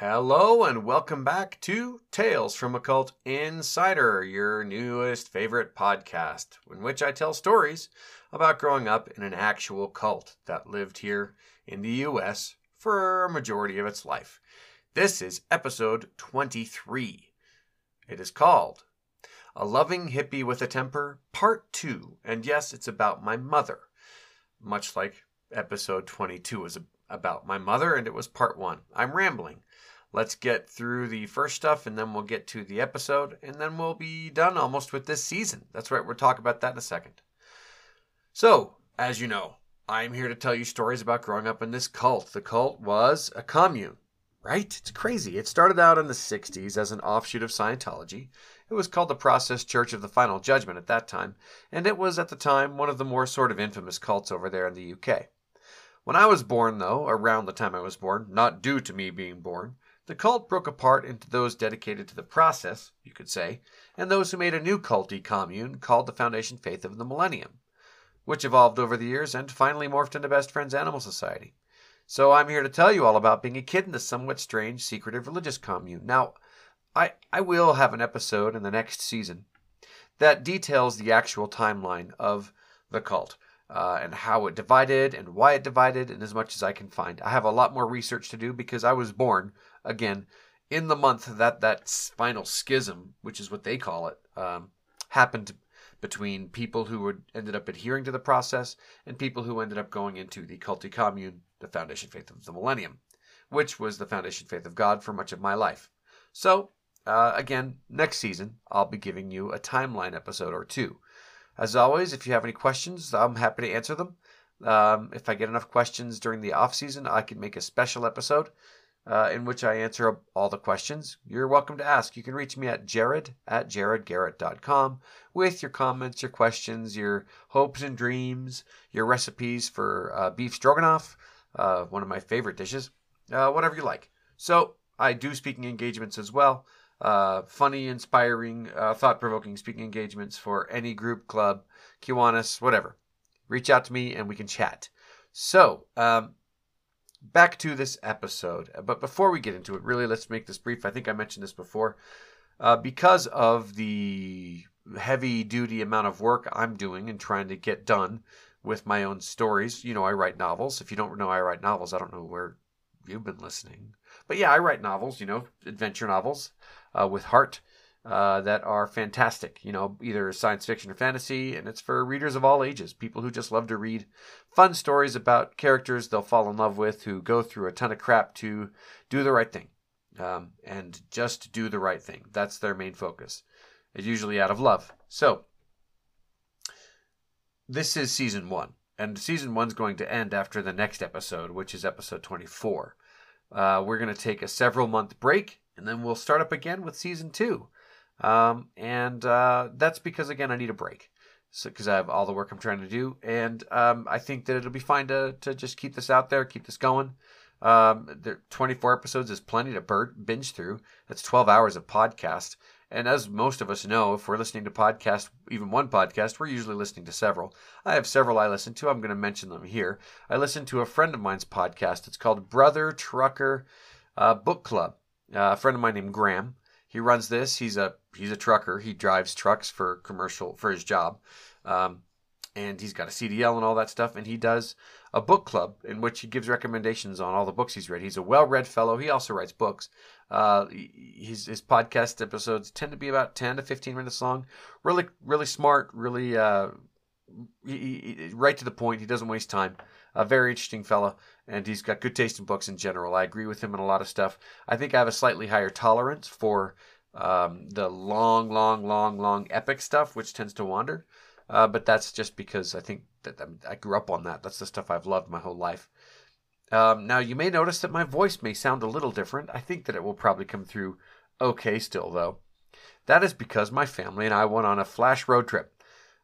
Hello and welcome back to Tales from a Cult Insider, your newest favorite podcast, in which I tell stories about growing up in an actual cult that lived here in the US for a majority of its life. This is episode 23. It is called A Loving Hippie with a Temper, Part 2. And yes, it's about my mother, much like episode 22 was about my mother, and it was part 1. I'm rambling. Let's get through the first stuff and then we'll get to the episode and then we'll be done almost with this season. That's right, we'll talk about that in a second. So, as you know, I'm here to tell you stories about growing up in this cult. The cult was a commune, right? It's crazy. It started out in the 60s as an offshoot of Scientology. It was called the Process Church of the Final Judgment at that time, and it was at the time one of the more sort of infamous cults over there in the UK. When I was born, though, around the time I was born, not due to me being born, the cult broke apart into those dedicated to the process, you could say, and those who made a new culty commune called the Foundation Faith of the Millennium, which evolved over the years and finally morphed into Best Friends Animal Society. So I'm here to tell you all about being a kid in this somewhat strange, secretive religious commune. Now, I, I will have an episode in the next season that details the actual timeline of the cult. Uh, and how it divided and why it divided, and as much as I can find. I have a lot more research to do because I was born again in the month that that final schism, which is what they call it, um, happened between people who would, ended up adhering to the process and people who ended up going into the culty commune, the foundation faith of the millennium, which was the foundation faith of God for much of my life. So, uh, again, next season, I'll be giving you a timeline episode or two. As always, if you have any questions, I'm happy to answer them. Um, if I get enough questions during the off season, I can make a special episode uh, in which I answer all the questions. You're welcome to ask. You can reach me at jared at jaredgarrett.com with your comments, your questions, your hopes and dreams, your recipes for uh, beef stroganoff, uh, one of my favorite dishes, uh, whatever you like. So I do speaking engagements as well. Uh, funny, inspiring, uh, thought provoking speaking engagements for any group, club, Kiwanis, whatever. Reach out to me and we can chat. So, um, back to this episode. But before we get into it, really, let's make this brief. I think I mentioned this before. Uh, because of the heavy duty amount of work I'm doing and trying to get done with my own stories, you know, I write novels. If you don't know I write novels, I don't know where you've been listening. But yeah, I write novels, you know, adventure novels uh, with heart uh, that are fantastic. You know, either science fiction or fantasy, and it's for readers of all ages, people who just love to read fun stories about characters they'll fall in love with who go through a ton of crap to do the right thing. Um, and just do the right thing. That's their main focus. It's usually out of love. So, this is season one, and season one's going to end after the next episode, which is episode 24. Uh, we're going to take a several month break, and then we'll start up again with season two. Um, and uh, that's because, again, I need a break because I have all the work I'm trying to do. And um, I think that it'll be fine to, to just keep this out there, keep this going. Um, there, 24 episodes is plenty to binge through. That's 12 hours of podcast. And as most of us know, if we're listening to podcast, even one podcast, we're usually listening to several. I have several I listen to. I'm going to mention them here. I listen to a friend of mine's podcast. It's called Brother Trucker uh, Book Club. Uh, a friend of mine named Graham. He runs this. He's a he's a trucker. He drives trucks for commercial for his job, um, and he's got a CDL and all that stuff. And he does a book club in which he gives recommendations on all the books he's read. He's a well-read fellow. He also writes books. Uh, his his podcast episodes tend to be about ten to fifteen minutes long. Really, really smart. Really, uh, he, he, right to the point. He doesn't waste time. A very interesting fellow and he's got good taste in books in general. I agree with him on a lot of stuff. I think I have a slightly higher tolerance for um, the long, long, long, long epic stuff, which tends to wander. Uh, but that's just because I think that I grew up on that. That's the stuff I've loved my whole life. Um, now, you may notice that my voice may sound a little different. I think that it will probably come through okay still, though. That is because my family and I went on a flash road trip.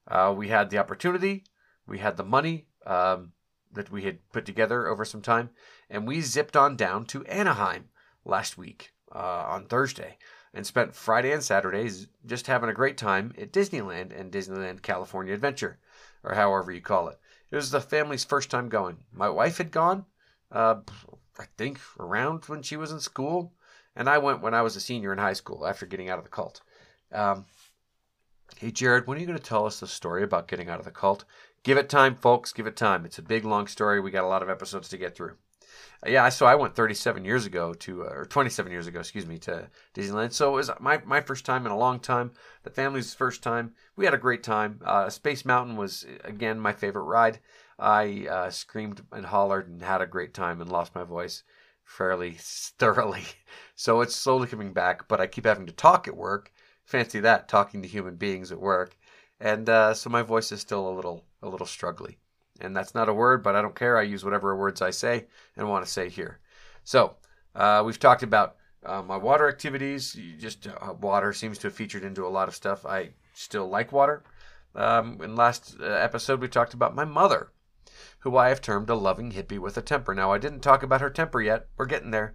Uh, we had the opportunity, we had the money, um, that we had put together over some time, and we zipped on down to Anaheim last week uh, on Thursday and spent Friday and Saturdays just having a great time at Disneyland and Disneyland California Adventure, or however you call it. It was the family's first time going. My wife had gone, uh, I think, around when she was in school. and I went when I was a senior in high school after getting out of the cult. Um, hey, Jared, when are you going to tell us the story about getting out of the cult? Give it time, folks. Give it time. It's a big, long story. We got a lot of episodes to get through. Uh, yeah, so I went 37 years ago to, uh, or 27 years ago, excuse me, to Disneyland. So it was my, my first time in a long time. The family's first time. We had a great time. Uh, Space Mountain was, again, my favorite ride. I uh, screamed and hollered and had a great time and lost my voice fairly thoroughly. So it's slowly coming back, but I keep having to talk at work. Fancy that, talking to human beings at work. And uh, so my voice is still a little a little struggly. And that's not a word, but I don't care. I use whatever words I say and want to say here. So uh, we've talked about uh, my water activities. Just uh, water seems to have featured into a lot of stuff. I still like water. Um, in last uh, episode, we talked about my mother who I have termed a loving hippie with a temper. Now, I didn't talk about her temper yet. We're getting there.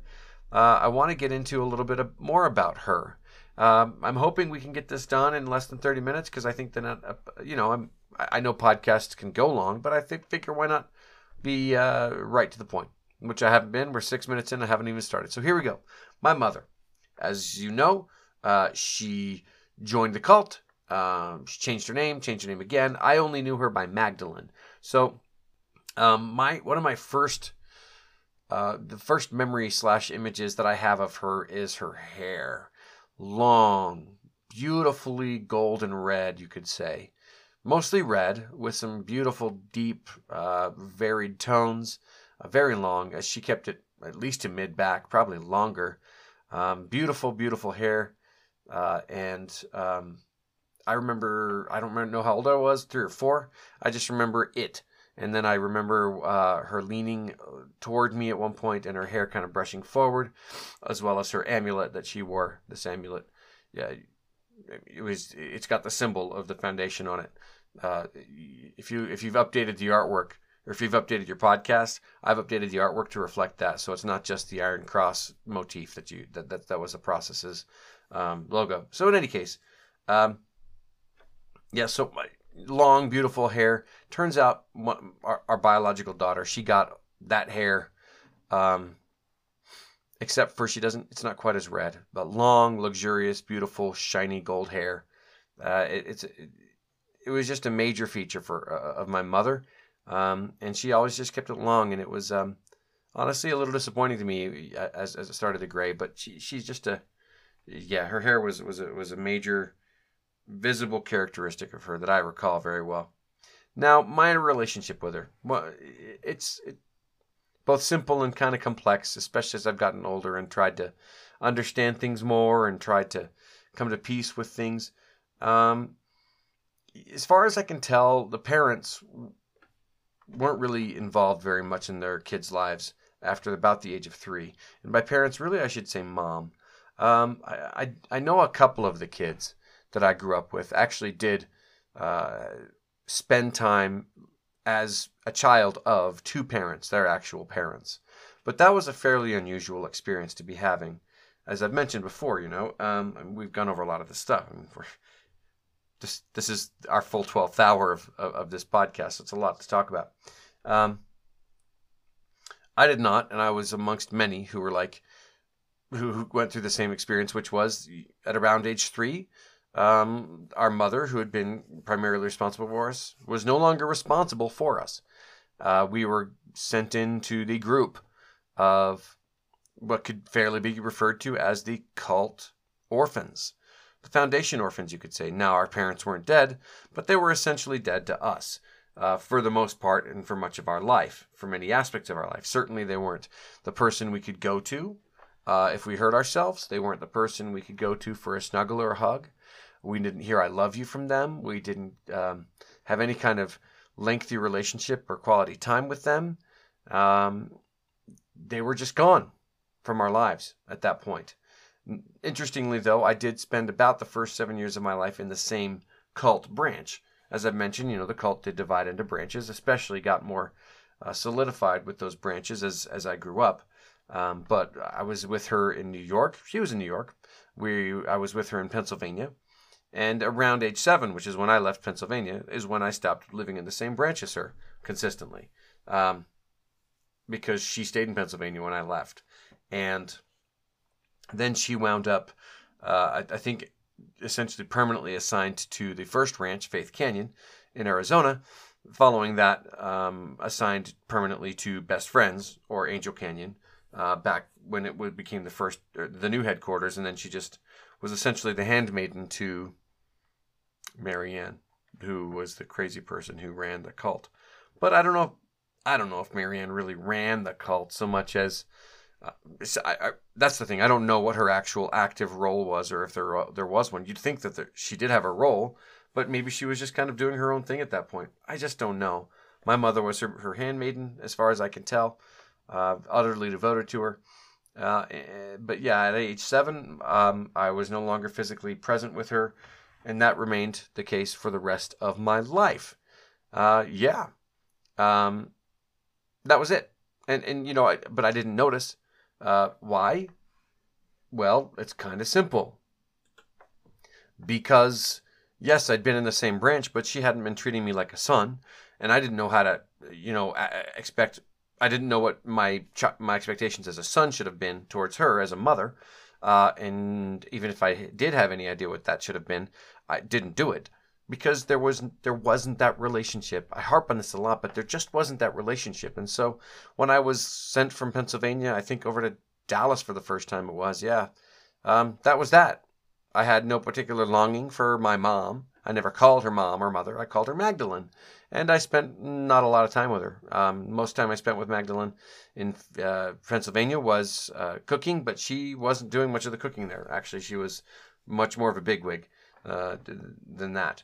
Uh, I want to get into a little bit of, more about her. Um, I'm hoping we can get this done in less than 30 minutes because I think that, uh, you know, I'm, I know podcasts can go long, but I think, figure why not be uh, right to the point, which I haven't been. We're six minutes in, I haven't even started. So here we go. My mother, as you know, uh, she joined the cult. Um, she changed her name, changed her name again. I only knew her by Magdalene. So um, my one of my first, uh, the first memory slash images that I have of her is her hair, long, beautifully golden red, you could say, mostly red with some beautiful, deep, uh, varied tones. Uh, very long, as she kept it at least to mid back, probably longer. Um, beautiful, beautiful hair, uh, and um, I remember I don't remember know how old I was, three or four. I just remember it and then I remember uh, her leaning uh, toward me at one point and her hair kind of brushing forward, as well as her amulet that she wore. This amulet, yeah, it was. It's got the symbol of the foundation on it. Uh, if you if you've updated the artwork or if you've updated your podcast, I've updated the artwork to reflect that. So it's not just the Iron Cross motif that you that that, that was the process's um, logo. So in any case, um, yeah. So my, long, beautiful hair. Turns out our, our biological daughter, she got that hair, um, except for she doesn't. It's not quite as red, but long, luxurious, beautiful, shiny gold hair. Uh, it, it's it, it, was just a major feature for uh, of my mother, um, and she always just kept it long, and it was um, honestly a little disappointing to me uh, as, as it started to gray. But she she's just a yeah, her hair was was a, was a major visible characteristic of her that I recall very well. Now, my relationship with her, well, it's it, both simple and kind of complex, especially as I've gotten older and tried to understand things more and tried to come to peace with things. Um, as far as I can tell, the parents weren't really involved very much in their kids' lives after about the age of three. And by parents, really, I should say mom. Um, I, I, I know a couple of the kids that I grew up with actually did uh, spend time as a child of two parents, their actual parents. But that was a fairly unusual experience to be having. As I've mentioned before, you know, um, we've gone over a lot of this stuff. I mean, this, this is our full 12th hour of, of, of, this podcast. It's a lot to talk about. Um, I did not, and I was amongst many who were like, who, who went through the same experience, which was at around age three, um, our mother, who had been primarily responsible for us, was no longer responsible for us. Uh, we were sent into the group of what could fairly be referred to as the cult orphans. The foundation orphans, you could say. Now, our parents weren't dead, but they were essentially dead to us. Uh, for the most part, and for much of our life, for many aspects of our life. Certainly, they weren't the person we could go to uh, if we hurt ourselves. They weren't the person we could go to for a snuggle or a hug. We didn't hear I love you from them. We didn't um, have any kind of lengthy relationship or quality time with them. Um, they were just gone from our lives at that point. Interestingly, though, I did spend about the first seven years of my life in the same cult branch. As I've mentioned, you know, the cult did divide into branches, especially got more uh, solidified with those branches as, as I grew up. Um, but I was with her in New York. She was in New York. We I was with her in Pennsylvania. And around age seven, which is when I left Pennsylvania, is when I stopped living in the same branch as her consistently. Um, because she stayed in Pennsylvania when I left. And Then she wound up, uh, I, I think, essentially permanently assigned to the first ranch, Faith Canyon, in Arizona. Following that, um, assigned permanently to Best Friends or Angel Canyon, uh, back when it became the first, the new headquarters, and then she just was essentially the handmaiden to Marianne, who was the crazy person who ran the cult. But I don't know. if, I don't know if Marianne really ran the cult so much as uh, I, I, that's the thing. I don't know what her actual active role was, or if there uh, there was one. You'd think that there, she did have a role, but maybe she was just kind of doing her own thing at that point. I just don't know. My mother was her, her handmaiden, as far as I can tell, uh, utterly devoted to her. Uh, eh, but yeah, at age seven, um, I was no longer physically present with her, and that remained the case for the rest of my life. Uh, yeah, um, that was it. And and you know, I, but I didn't notice. Uh, why? Well, it's kind of simple. Because yes, I'd been in the same branch, but she hadn't been treating me like a son, and I didn't know how to, you know, expect. I didn't know what my my expectations as a son should have been towards her as a mother, uh, and even if I did have any idea what that should have been, I didn't do it because there wasn't there wasn't that relationship. I harp on this a lot, but there just wasn't that relationship. And so when I was sent from Pennsylvania, I think over to Dallas for the first time, it was yeah, um, that was that. I had no particular longing for my mom. I never called her mom or mother. I called her Magdalene, and I spent not a lot of time with her. Um, most time I spent with Magdalene in uh, Pennsylvania was uh, cooking, but she wasn't doing much of the cooking there. Actually, she was much more of a bigwig uh, than that.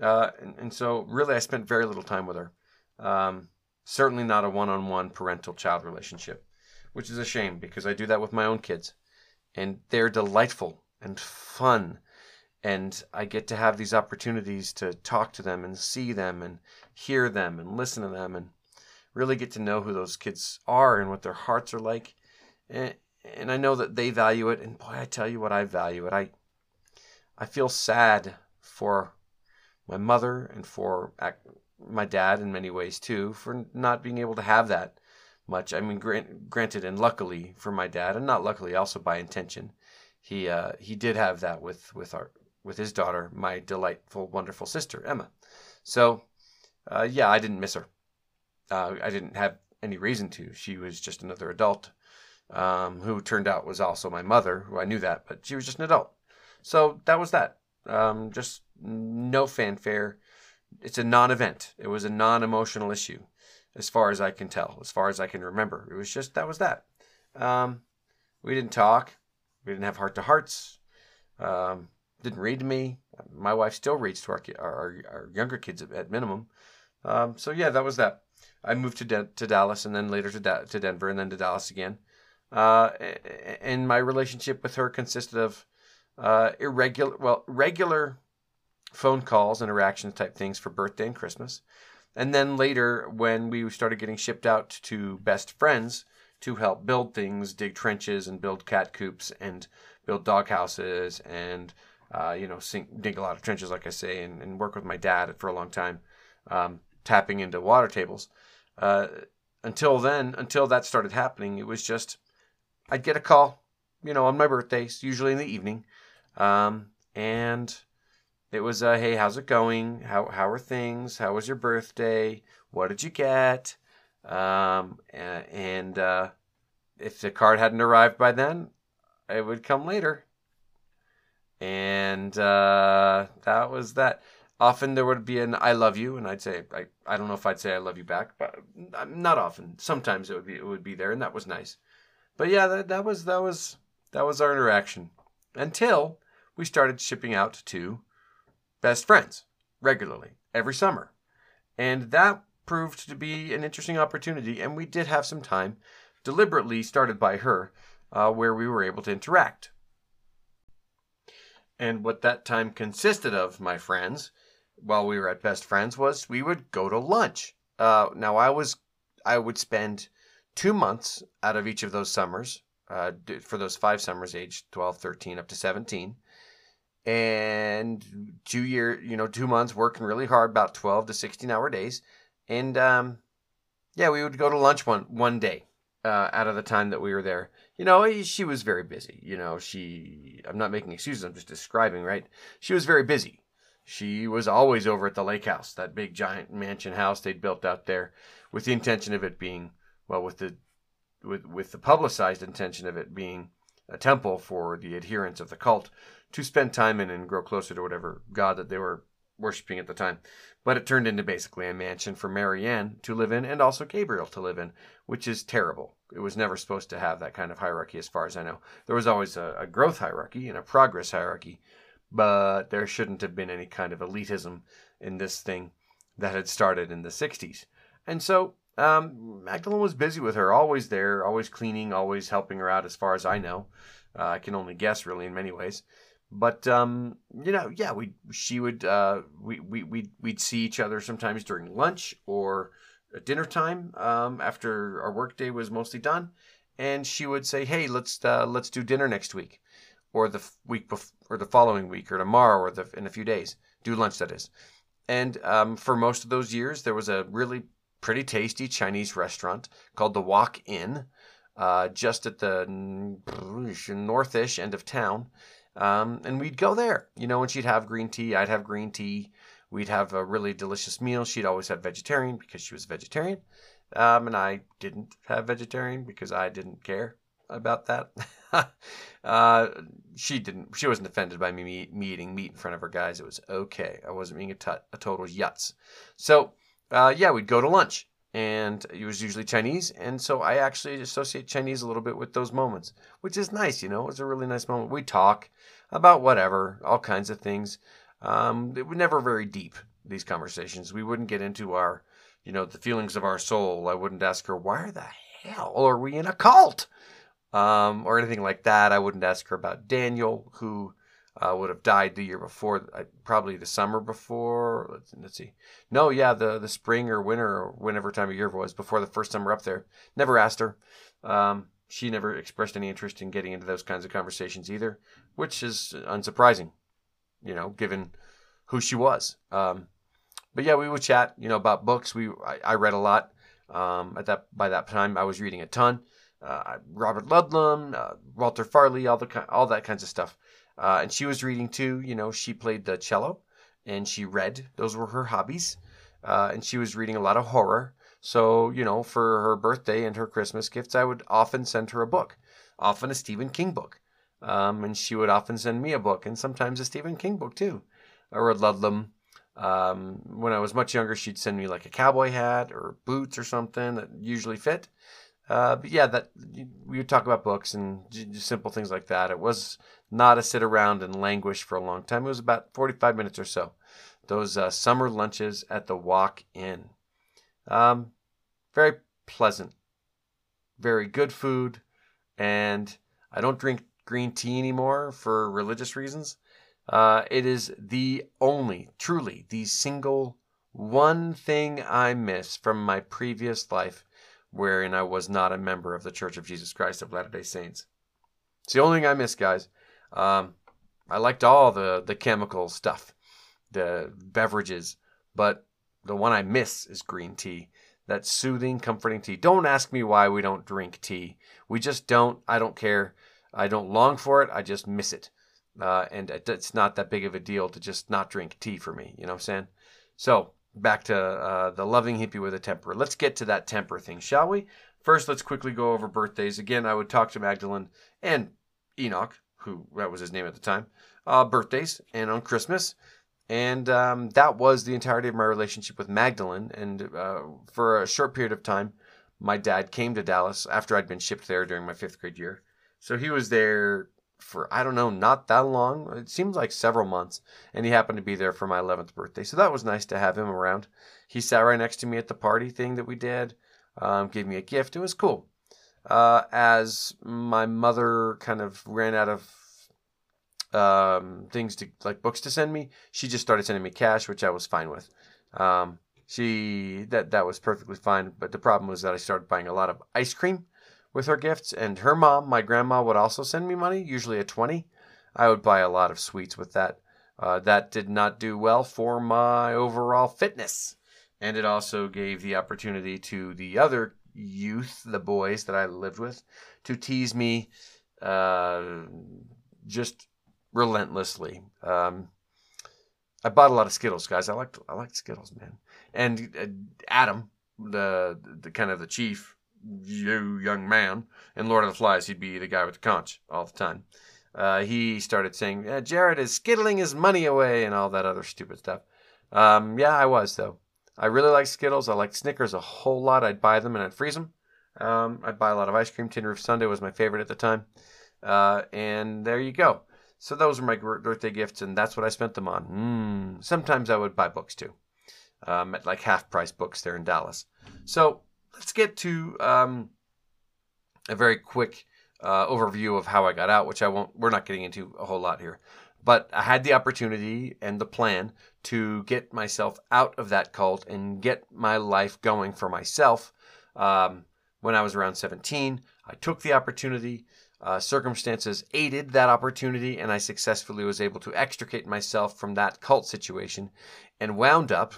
Uh, and, and, so, really, I spent very little time with her. Um, certainly not a one on one parental child relationship, which is a shame because I do that with my own kids. And they're delightful and fun. And I get to have these opportunities to talk to them and see them and hear them and listen to them and really get to know who those kids are and what their hearts are like. And, and I know that they value it. And boy, I tell you what, I value it. I, I feel sad for my mother and for my dad in many ways too for not being able to have that much. I mean, grant, granted, and luckily for my dad, and not luckily, also by intention, he uh, he did have that with with our with his daughter, my delightful, wonderful sister Emma. So, uh, yeah, I didn't miss her. Uh, I didn't have any reason to. She was just another adult um, who turned out was also my mother, who I knew that, but she was just an adult. So that was that. Um, just no fanfare. It's a non event. It was a non emotional issue, as far as I can tell, as far as I can remember. It was just that was that. Um, we didn't talk. We didn't have heart to hearts. Um, didn't read to me. My wife still reads to our, our, our younger kids at minimum. Um, so yeah, that was that. I moved to De- to Dallas and then later to De- to Denver and then to Dallas again. Uh, and my relationship with her consisted of uh, irregular, well, regular phone calls, interactions type things for birthday and Christmas. And then later, when we started getting shipped out to best friends to help build things, dig trenches and build cat coops and build dog houses and, uh, you know, sink, dig a lot of trenches, like I say, and, and work with my dad for a long time, um, tapping into water tables. Uh, until then, until that started happening, it was just I'd get a call, you know, on my birthdays, usually in the evening, um, and it was, uh, hey, how's it going? How how are things? How was your birthday? What did you get? Um, and uh, if the card hadn't arrived by then, it would come later. And uh, that was that. Often there would be an "I love you," and I'd say, I, I don't know if I'd say "I love you" back, but not often. Sometimes it would be it would be there, and that was nice. But yeah, that that was that was that was our interaction until we started shipping out to best friends regularly every summer. And that proved to be an interesting opportunity, and we did have some time, deliberately started by her, uh, where we were able to interact. And what that time consisted of, my friends, while we were at Best Friends, was we would go to lunch. Uh, now, I was, I would spend two months out of each of those summers, uh, for those five summers, age 12, 13, up to 17, and two year, you know, two months working really hard, about 12 to 16 hour days. And, um, yeah, we would go to lunch one, one day uh, out of the time that we were there. You know, she was very busy. You know, she, I'm not making excuses, I'm just describing, right? She was very busy. She was always over at the lake house, that big giant mansion house they'd built out there, with the intention of it being, well, with the, with, with the publicized intention of it being a temple for the adherents of the cult to spend time in and grow closer to whatever god that they were worshiping at the time. But it turned into basically a mansion for Marianne to live in and also Gabriel to live in, which is terrible. It was never supposed to have that kind of hierarchy, as far as I know. There was always a, a growth hierarchy and a progress hierarchy, but there shouldn't have been any kind of elitism in this thing that had started in the 60s. And so um, Magdalene was busy with her, always there, always cleaning, always helping her out, as far as I know. Uh, I can only guess, really, in many ways. But um, you know, yeah, we she would uh, we we we'd, we'd see each other sometimes during lunch or dinner time um, after our workday was mostly done, and she would say, "Hey, let's uh, let's do dinner next week, or the week bef- or the following week, or tomorrow, or the in a few days. Do lunch, that is." And um, for most of those years, there was a really pretty tasty Chinese restaurant called the Wok Inn, uh, just at the northish end of town. Um, and we'd go there, you know, and she'd have green tea, I'd have green tea. We'd have a really delicious meal. She'd always have vegetarian because she was vegetarian. Um, and I didn't have vegetarian because I didn't care about that. uh, she didn't. She wasn't offended by me, me eating meat in front of her guys. It was okay. I wasn't being a total yutz. So uh, yeah, we'd go to lunch, and it was usually Chinese. And so I actually associate Chinese a little bit with those moments, which is nice. You know, it was a really nice moment. We talk about whatever, all kinds of things. Um, it was never very deep, these conversations. We wouldn't get into our, you know, the feelings of our soul. I wouldn't ask her, why the hell are we in a cult? Um, or anything like that. I wouldn't ask her about Daniel, who uh, would have died the year before, uh, probably the summer before. Let's, let's, see. No, yeah, the the spring or winter or whenever time of year it was before the first summer up there. Never asked her. Um, she never expressed any interest in getting into those kinds of conversations either, which is unsurprising, you know, given who she was. Um, but yeah, we would chat, you know, about books. We I, I read a lot. Um, at that by that time, I was reading a ton. Uh, Robert Ludlum, uh, Walter Farley, all the all that kinds of stuff. Uh, and she was reading too. You know, she played the cello and she read. Those were her hobbies. Uh, and she was reading a lot of horror. So, you know, for her birthday and her Christmas gifts, I would often send her a book, often a Stephen King book. Um, and she would often send me a book and sometimes a Stephen King book too. Or a Ludlum. Um, when I was much younger, she'd send me like a cowboy hat or boots or something that usually fit. Uh, but yeah, that we would talk about books and simple things like that. It was not a sit around and languish for a long time. It was about 45 minutes or so. Those uh, summer lunches at the Wok Inn. Um, very pleasant, very good food, and I don't drink green tea anymore for religious reasons. Uh, it is the only, truly, the single one thing I miss from my previous life wherein I was not a member of the Church of Jesus Christ of Latter day Saints. It's the only thing I miss, guys. Um, I liked all the, the chemical stuff, the beverages, but the one I miss is green tea. That soothing, comforting tea. Don't ask me why we don't drink tea. We just don't. I don't care. I don't long for it. I just miss it. Uh, and it's not that big of a deal to just not drink tea for me. You know what I'm saying? So back to uh, the loving hippie with a temper. Let's get to that temper thing, shall we? First, let's quickly go over birthdays. Again, I would talk to Magdalene and Enoch, who that was his name at the time, uh, birthdays and on Christmas. And um, that was the entirety of my relationship with Magdalene. And uh, for a short period of time, my dad came to Dallas after I'd been shipped there during my fifth grade year. So he was there for I don't know, not that long. It seems like several months, and he happened to be there for my 11th birthday. So that was nice to have him around. He sat right next to me at the party thing that we did, um, gave me a gift. It was cool. Uh, as my mother kind of ran out of um, things to like books to send me, she just started sending me cash, which I was fine with. Um, she that that was perfectly fine, but the problem was that I started buying a lot of ice cream with her gifts, and her mom, my grandma, would also send me money, usually a 20. I would buy a lot of sweets with that. Uh, that did not do well for my overall fitness. And it also gave the opportunity to the other youth, the boys that I lived with, to tease me uh, just relentlessly. Um, I bought a lot of Skittles, guys. I liked I liked Skittles, man. And uh, Adam, the the kind of the chief, you young man in Lord of the Flies, he'd be the guy with the conch all the time. Uh, he started saying, "Jared is skittling his money away" and all that other stupid stuff. Um, yeah, I was though. I really like Skittles. I like Snickers a whole lot. I'd buy them and I'd freeze them. Um, I'd buy a lot of ice cream. Tin Roof Sundae was my favorite at the time. Uh, and there you go. So those were my birthday gifts, and that's what I spent them on. Mm. Sometimes I would buy books too, um, at like half price books there in Dallas. So let's get to um, a very quick uh, overview of how I got out, which I won't. We're not getting into a whole lot here, but I had the opportunity and the plan to get myself out of that cult and get my life going for myself. Um, when I was around 17, I took the opportunity. Uh, circumstances aided that opportunity, and I successfully was able to extricate myself from that cult situation and wound up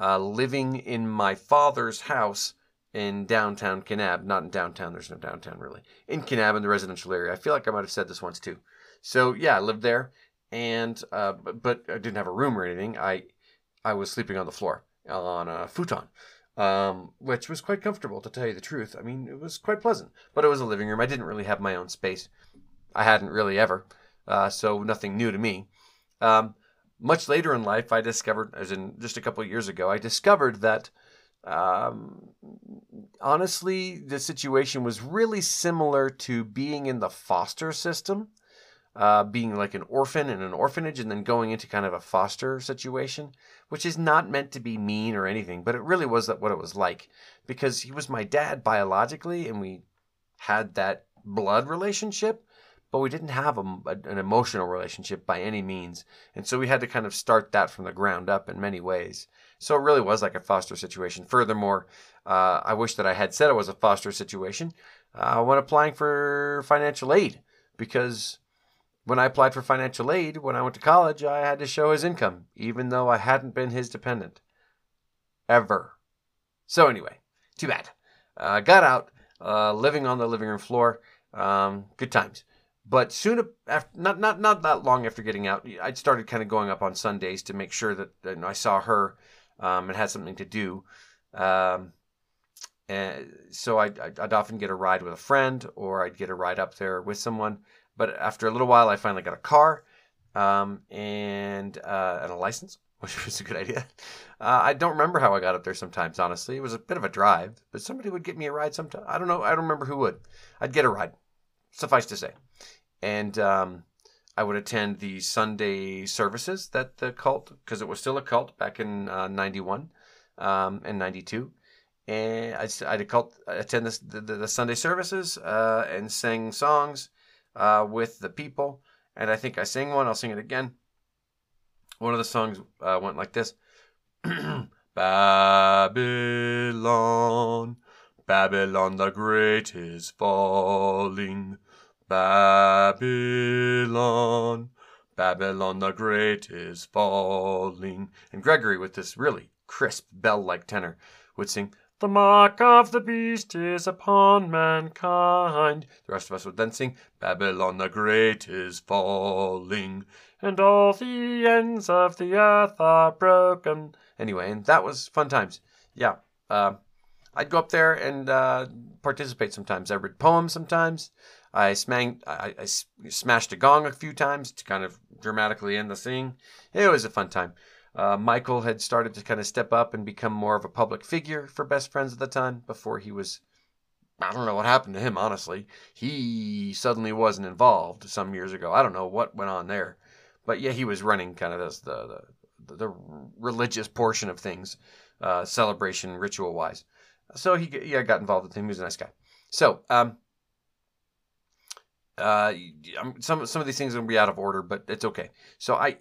uh, living in my father's house in downtown Kanab. Not in downtown, there's no downtown really. In Kanab, in the residential area. I feel like I might have said this once too. So, yeah, I lived there, and uh, but I didn't have a room or anything. I, I was sleeping on the floor on a futon um, which was quite comfortable to tell you the truth. I mean, it was quite pleasant, but it was a living room. I didn't really have my own space. I hadn't really ever, uh, so nothing new to me. Um, much later in life, I discovered, as in just a couple years ago, I discovered that um, honestly, the situation was really similar to being in the foster system uh, being like an orphan in an orphanage and then going into kind of a foster situation, which is not meant to be mean or anything, but it really was what it was like because he was my dad biologically and we had that blood relationship, but we didn't have a, an emotional relationship by any means. And so we had to kind of start that from the ground up in many ways. So it really was like a foster situation. Furthermore, uh, I wish that I had said it was a foster situation uh, when applying for financial aid because when I applied for financial aid when I went to college, I had to show his income, even though I hadn't been his dependent. Ever. So, anyway, too bad. Uh, got out, uh, living on the living room floor. Um, good times. But soon after, not, not, not that long after getting out, I started kind of going up on Sundays to make sure that, that I saw her um, and had something to do. Um, and so I'd, I'd often get a ride with a friend or I'd get a ride up there with someone. But after a little while, I finally got a car um, and uh, and a license, which was a good idea. Uh, I don't remember how I got up there. Sometimes, honestly, it was a bit of a drive, but somebody would get me a ride. Sometime I don't know. I don't remember who would. I'd get a ride. Suffice to say, and um, I would attend the Sunday services that the cult, because it was still a cult back in uh, '91 um, and '92 and I'd, I'd cult, attend the, the, Sunday services uh, and sing songs uh, with the people. And I think I sang one. I'll sing it again. One of the songs uh, went like this Babylon, Babylon the Great is falling. Babylon, Babylon the Great is falling. And Gregory, with this really crisp bell like tenor, would sing, the mark of the beast is upon mankind. The rest of us would then sing, Babylon the Great is falling, and all the ends of the earth are broken. Anyway, and that was fun times. Yeah. Uh, I'd go up there and uh, participate sometimes. I read poems sometimes. I, smang- I, I smashed a gong a few times to kind of dramatically end the singing. It was a fun time. Uh, Michael had started to kind of step up and become more of a public figure for Best Friends at the time before he was. I don't know what happened to him, honestly. He suddenly wasn't involved some years ago. I don't know what went on there. But yeah, he was running kind of this, the, the, the religious portion of things, uh, celebration, ritual wise. So he yeah, got involved with him. He was a nice guy. So, um, uh, some some of these things are gonna be out of order, but it's okay. So I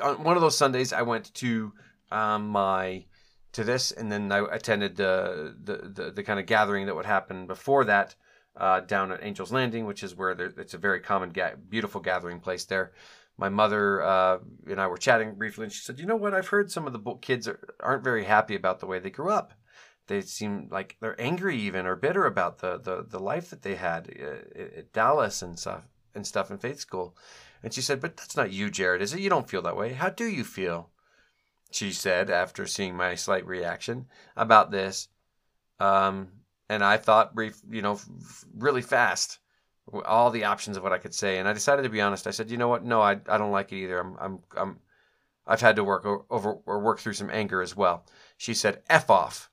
on one of those Sundays, I went to um, my to this, and then I attended the the the, the kind of gathering that would happen before that uh, down at Angel's Landing, which is where there, it's a very common, ga- beautiful gathering place there. My mother uh, and I were chatting briefly, and she said, "You know what? I've heard some of the kids are, aren't very happy about the way they grew up. they seem like they're angry even or bitter about the the, the life that they had uh, at Dallas and stuff and stuff in faith school. And she said, "But that's not you, Jared, is it? You don't feel that way. How do you feel?" She said after seeing my slight reaction about this. Um, and I thought brief, you know, really fast, all the options of what I could say, and I decided to be honest. I said, "You know what? No, I, I don't like it either. I'm I'm I'm I've had to work over or work through some anger as well." She said, "F off,"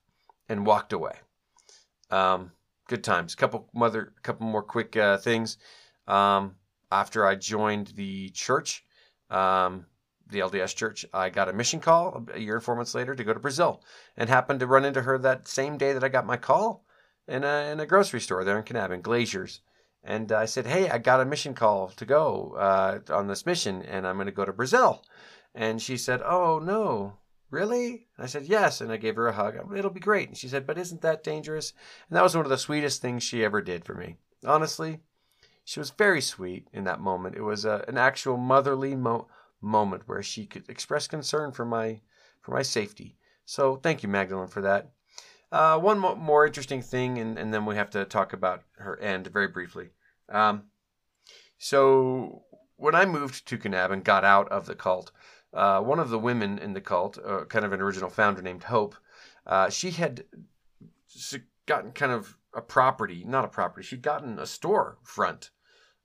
and walked away. Um, good times. Couple mother, couple more quick uh, things. Um, after I joined the church, um, the LDS church, I got a mission call a year and four months later to go to Brazil, and happened to run into her that same day that I got my call in a in a grocery store there in Kanab in Glazier's. And I said, "Hey, I got a mission call to go uh, on this mission, and I'm going to go to Brazil." And she said, "Oh no, Really? I said, Yes. And I gave her a hug. It'll be great. And she said, But isn't that dangerous? And that was one of the sweetest things she ever did for me. Honestly, she was very sweet in that moment. It was a, an actual motherly mo- moment where she could express concern for my for my safety. So thank you, Magdalene, for that. Uh, one mo- more interesting thing, and, and then we have to talk about her end very briefly. Um, so when I moved to Kanab and got out of the cult, uh, one of the women in the cult, uh, kind of an original founder named Hope, uh, she had gotten kind of a property, not a property, she'd gotten a store front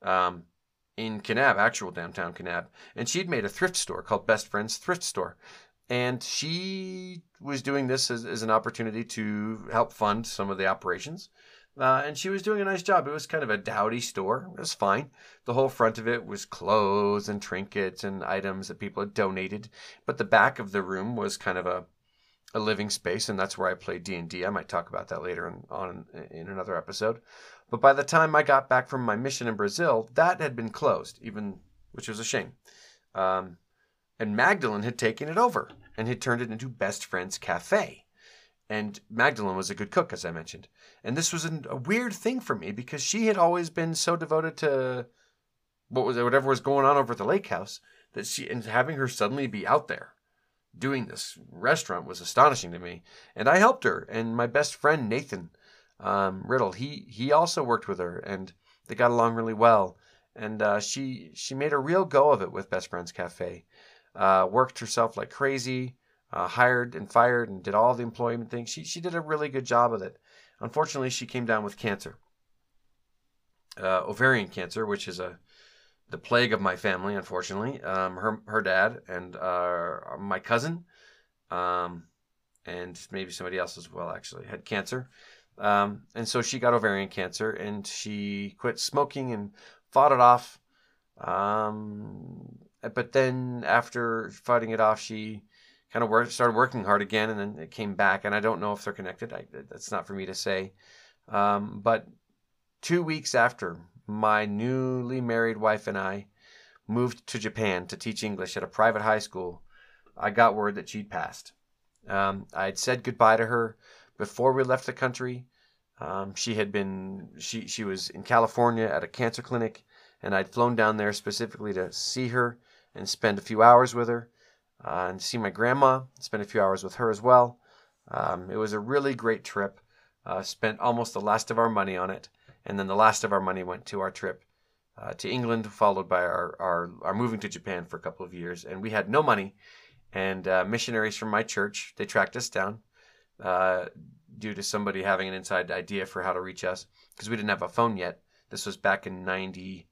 um, in Kanab, actual downtown Kanab, and she'd made a thrift store called Best Friends Thrift Store. And she was doing this as, as an opportunity to help fund some of the operations. Uh, and she was doing a nice job. It was kind of a dowdy store. It was fine. The whole front of it was clothes and trinkets and items that people had donated. But the back of the room was kind of a, a living space, and that's where I played D and D. I might talk about that later in, on in another episode. But by the time I got back from my mission in Brazil, that had been closed, even which was a shame. Um, and Magdalene had taken it over and had turned it into Best Friends Cafe. And Magdalene was a good cook, as I mentioned. And this was a weird thing for me because she had always been so devoted to what was whatever was going on over at the lake house that she and having her suddenly be out there doing this restaurant was astonishing to me. And I helped her. And my best friend Nathan um, Riddle, he he also worked with her, and they got along really well. And uh, she she made a real go of it with Best Friends Cafe. Uh, worked herself like crazy uh, hired and fired and did all the employment things. She, she did a really good job of it. Unfortunately, she came down with cancer, uh, ovarian cancer, which is a the plague of my family. Unfortunately, um, her her dad and uh, my cousin, um, and maybe somebody else as well actually had cancer, um, and so she got ovarian cancer and she quit smoking and fought it off. Um, but then after fighting it off, she kind of started working hard again, and then it came back. And I don't know if they're connected. I, that's not for me to say. Um, but two weeks after my newly married wife and I moved to Japan to teach English at a private high school, I got word that she'd passed. Um, I had said goodbye to her before we left the country. Um, she had been she she was in California at a cancer clinic, and I'd flown down there specifically to see her and spend a few hours with her uh, and see my grandma. Spend a few hours with her as well. Um, it was a really great trip. Uh, spent almost the last of our money on it, and then the last of our money went to our trip uh, to England, followed by our, our, our moving to Japan for a couple of years. And we had no money, and uh, missionaries from my church they tracked us down uh, due to somebody having an inside idea for how to reach us because we didn't have a phone yet. This was back in ninety,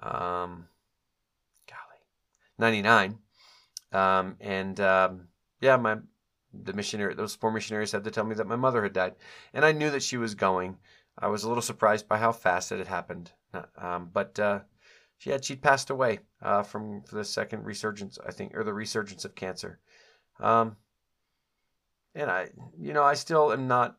um, golly, ninety nine. Um, and um, yeah, my the missionary, those four missionaries had to tell me that my mother had died, and I knew that she was going. I was a little surprised by how fast it had happened, um, but uh, she had she'd passed away uh, from the second resurgence, I think, or the resurgence of cancer. Um, and I, you know, I still am not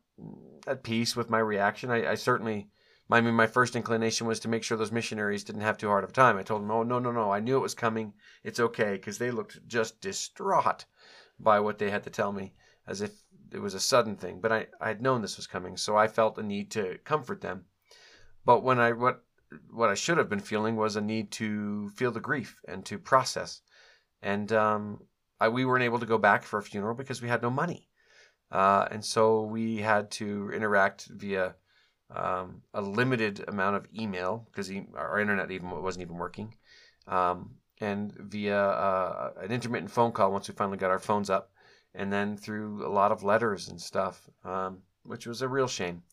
at peace with my reaction. I, I certainly I mean, my first inclination was to make sure those missionaries didn't have too hard of a time. I told them, oh, no, no, no. I knew it was coming. It's okay. Because they looked just distraught by what they had to tell me, as if it was a sudden thing. But I, I had known this was coming, so I felt a need to comfort them. But when I, what, what I should have been feeling was a need to feel the grief and to process. And um, I, we weren't able to go back for a funeral because we had no money. Uh, and so we had to interact via um, a limited amount of email because our internet even wasn't even working, um, and via uh, an intermittent phone call once we finally got our phones up, and then through a lot of letters and stuff, um, which was a real shame.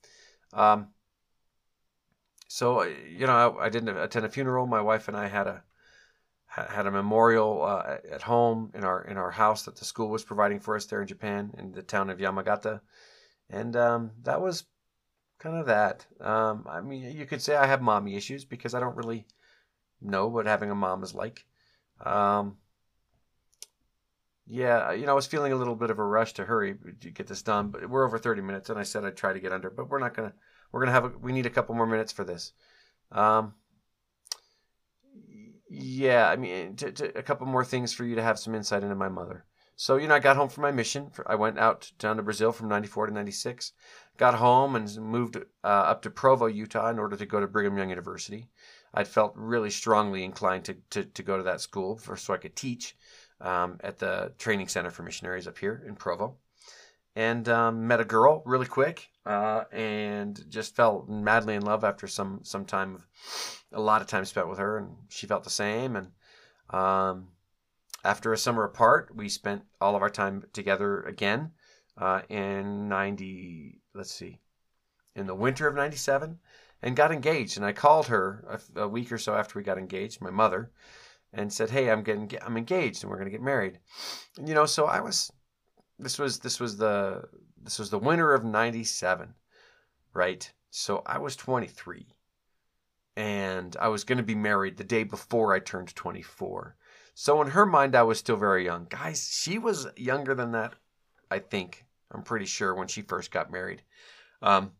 Um, so you know, I, I, didn't attend a funeral. My wife and I had a had a memorial uh, at home in our in our house that the school was providing for us there in Japan in the town of Yamagata, and um, that was kind of that. Um, I mean, you could say I have mommy issues because I don't really know what having a mom is like. Um, yeah, you know, I was feeling a little bit of a rush to hurry to get this done, but we're over 30 minutes, and I said I'd try to get under, but we're not gonna. We're gonna have. A, we need a couple more minutes for this. Um, yeah, I mean, to, to, a couple more things for you to have some insight into my mother. So, you know, I got home from my mission. I went out down to Brazil from 94 to 96. Got home and moved uh, up to Provo, Utah in order to go to Brigham Young University. I felt really strongly inclined to, to, to go to that school for, so I could teach um, at the training center for missionaries up here in Provo. And um, met a girl really quick uh, and just fell madly in love after some, some time of a lot of time spent with her, and she felt the same. And um, after a summer apart, we spent all of our time together again uh, in 90, let's see, in the winter of 97 and got engaged. And I called her a, a, week or so after we got engaged, my mother, and said, "Hey, I'm getting I'm engaged, and we're going to get married." You know, so I was this was this was the this was the winter of 97, right? So I was 23 and I was going to be married the day before I turned 24. So in her mind I was still very young. Guys, she was younger than that, I think. I'm pretty sure when she first got married. Um,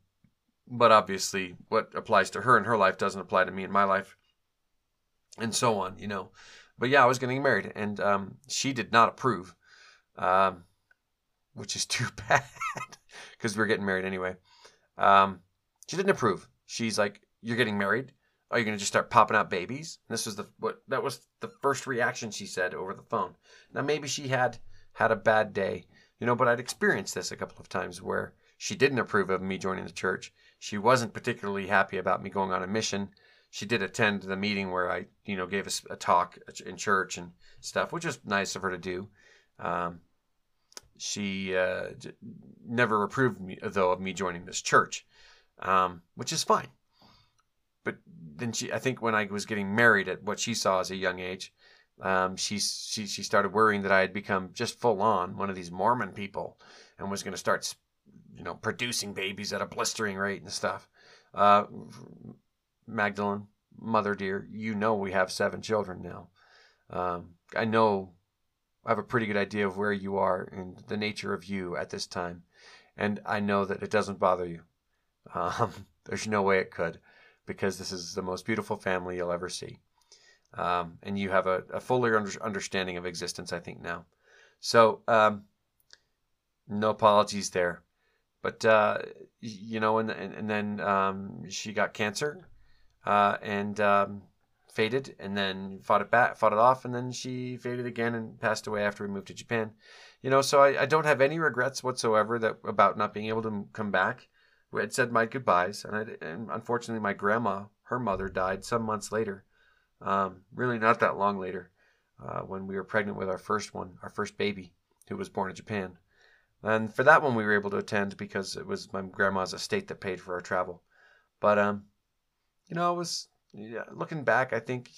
but obviously, what applies to her in her life doesn't apply to me in my life, and so on, you know. But yeah, I was getting married, and um, she did not approve, um, which is too bad because we are getting married anyway. Um, she didn't approve. She's like, "You're getting married? Are you to just start popping out babies?" And this was the what that was the first reaction she said over the phone. Now maybe she had had a bad day, you know, but I'd experienced this a couple of times where she didn't approve of me joining the church she wasn't particularly happy about me going on a mission. She did attend the meeting where I, you know, gave a, a talk in church and stuff, which was nice of her to do. Um, she uh, never approved me, though of me joining this church, um, which is fine. But then she, I think, when I was getting married at what she saw as a young age, um, she she she started worrying that I had become just full on one of these Mormon people and was going to start you know, producing babies at a blistering rate and stuff. Uh, Magdalene, mother dear, you know we have seven children now. Um, I know I have a pretty good idea of where you are and the nature of you at this time, and I know that it doesn't bother you. Um, there's no way it could, because this is the most beautiful family you'll ever see, um, and you have a, a fuller under- understanding of existence, I think now. So, um, no apologies there. But uh, you know, and and, and then um, she got cancer, uh, and um, faded, and then fought it back, fought it off, and then she faded again and passed away after we moved to Japan. You know, so I, I don't have any regrets whatsoever that about not being able to come back. We had said my goodbyes, and, I, and unfortunately, my grandma, her mother, died some months later. Um, really, not that long later, uh, when we were pregnant with our first one, our first baby, who was born in Japan. And for that one, we were able to attend because it was my grandma's estate that paid for our travel. But um, you know, it was yeah, looking back, I think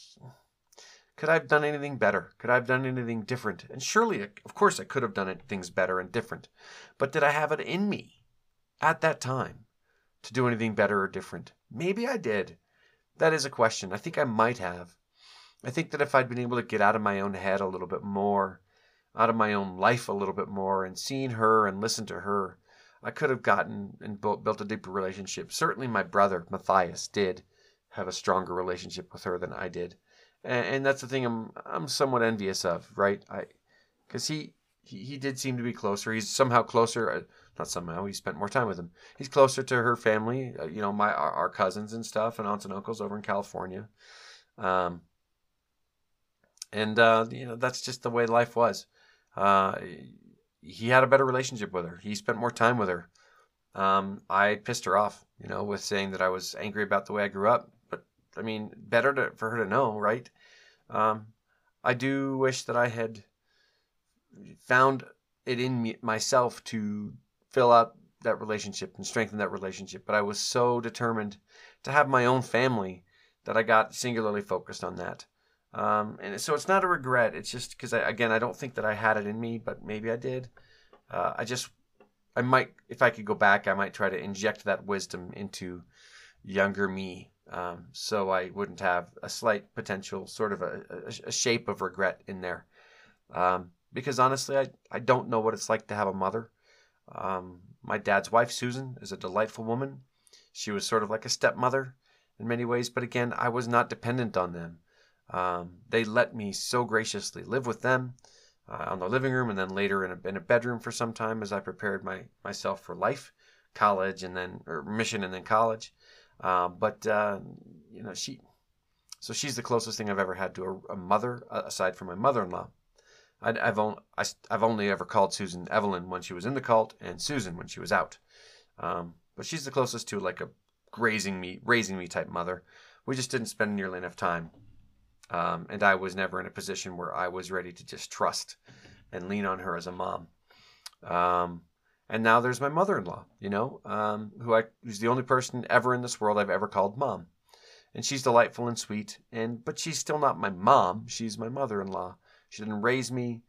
could I have done anything better? Could I have done anything different? And surely, of course, I could have done things better and different. But did I have it in me at that time to do anything better or different? Maybe I did. That is a question. I think I might have. I think that if I'd been able to get out of my own head a little bit more out of my own life a little bit more and seen her and listened to her, I could have gotten and built, built a deeper relationship. Certainly, my brother Matthias did have a stronger relationship with her than I did, and, and that's the thing I'm I'm somewhat envious of, right? I because he, he he did seem to be closer. He's somehow closer. Uh, not somehow. He spent more time with him. He's closer to her family. Uh, you know, my our, our, cousins and stuff, and aunts and uncles over in California. Um, and uh, you know that's just the way life was. Uh, he had a better relationship with her. He spent more time with her. Um, I pissed her off, you know, with saying that I was angry about the way I grew up. I mean, better to, for her to know, right? Um, I do wish that I had found it in me, myself to fill out that relationship and strengthen that relationship. But I was so determined to have my own family that I got singularly focused on that. Um, and so it's not a regret. It's just because, again, I don't think that I had it in me, but maybe I did. Uh, I just, I might, if I could go back, I might try to inject that wisdom into younger me. Um, so I wouldn't have a slight potential sort of a, a, a shape of regret in there. Um, because honestly, I, I don't know what it's like to have a mother. Um, my dad's wife, Susan, is a delightful woman. She was sort of like a stepmother in many ways, but again, I was not dependent on them. Um, they let me so graciously live with them uh, on the living room and then later in a, in a bedroom for some time as I prepared my, myself for life, college, and then, or mission and then college. Uh, but, uh, you know, she, so she's the closest thing I've ever had to a, a mother uh, aside from my mother in law. I've only, I've only ever called Susan Evelyn when she was in the cult and Susan when she was out. Um, but she's the closest to like a raising me, raising me type mother. We just didn't spend nearly enough time. Um, and I was never in a position where I was ready to just trust and lean on her as a mom. Um, and now there's my mother-in-law, you know, um, who I who's the only person ever in this world I've ever called mom, and she's delightful and sweet. And but she's still not my mom. She's my mother-in-law. She didn't raise me.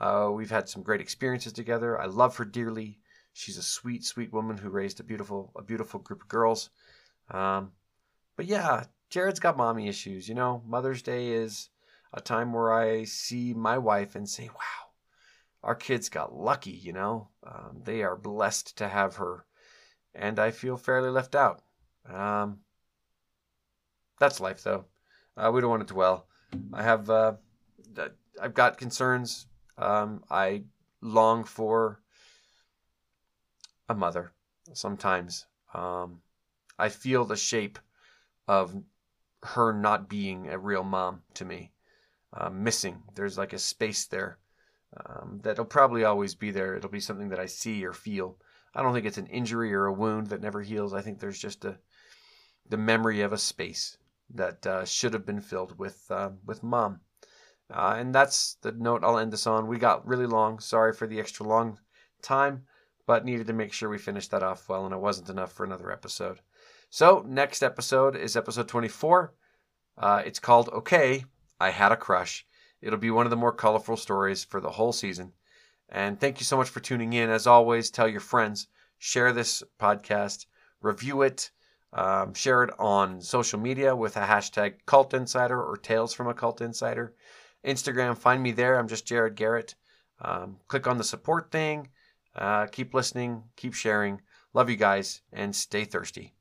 Uh, we've had some great experiences together. I love her dearly. She's a sweet, sweet woman who raised a beautiful, a beautiful group of girls. Um, but yeah, Jared's got mommy issues. You know, Mother's Day is a time where I see my wife and say, "Wow, our kids got lucky." You know, um, they are blessed to have her, and I feel fairly left out. Um, that's life, though. Uh, we don't want to dwell. I have. Uh, I've got concerns. Um, I long for a mother sometimes. Um, I feel the shape of her not being a real mom to me, uh, missing. There's like a space there um, that'll probably always be there. It'll be something that I see or feel. I don't think it's an injury or a wound that never heals. I think there's just a the memory of a space that uh, should have been filled with uh, with mom. Uh, and that's the note I'll end this on. We got really long. Sorry for the extra long time, but needed to make sure we finished that off well, and it wasn't enough for another episode. So, next episode is episode 24. Uh, it's called Okay, I Had a Crush. It'll be one of the more colorful stories for the whole season. And thank you so much for tuning in. As always, tell your friends, share this podcast, review it, um, share it on social media with a hashtag Cult Insider or Tales from a Cult Insider. Instagram, find me there. I'm just Jared Garrett. Um, click on the support thing. Uh, keep listening, keep sharing. Love you guys, and stay thirsty.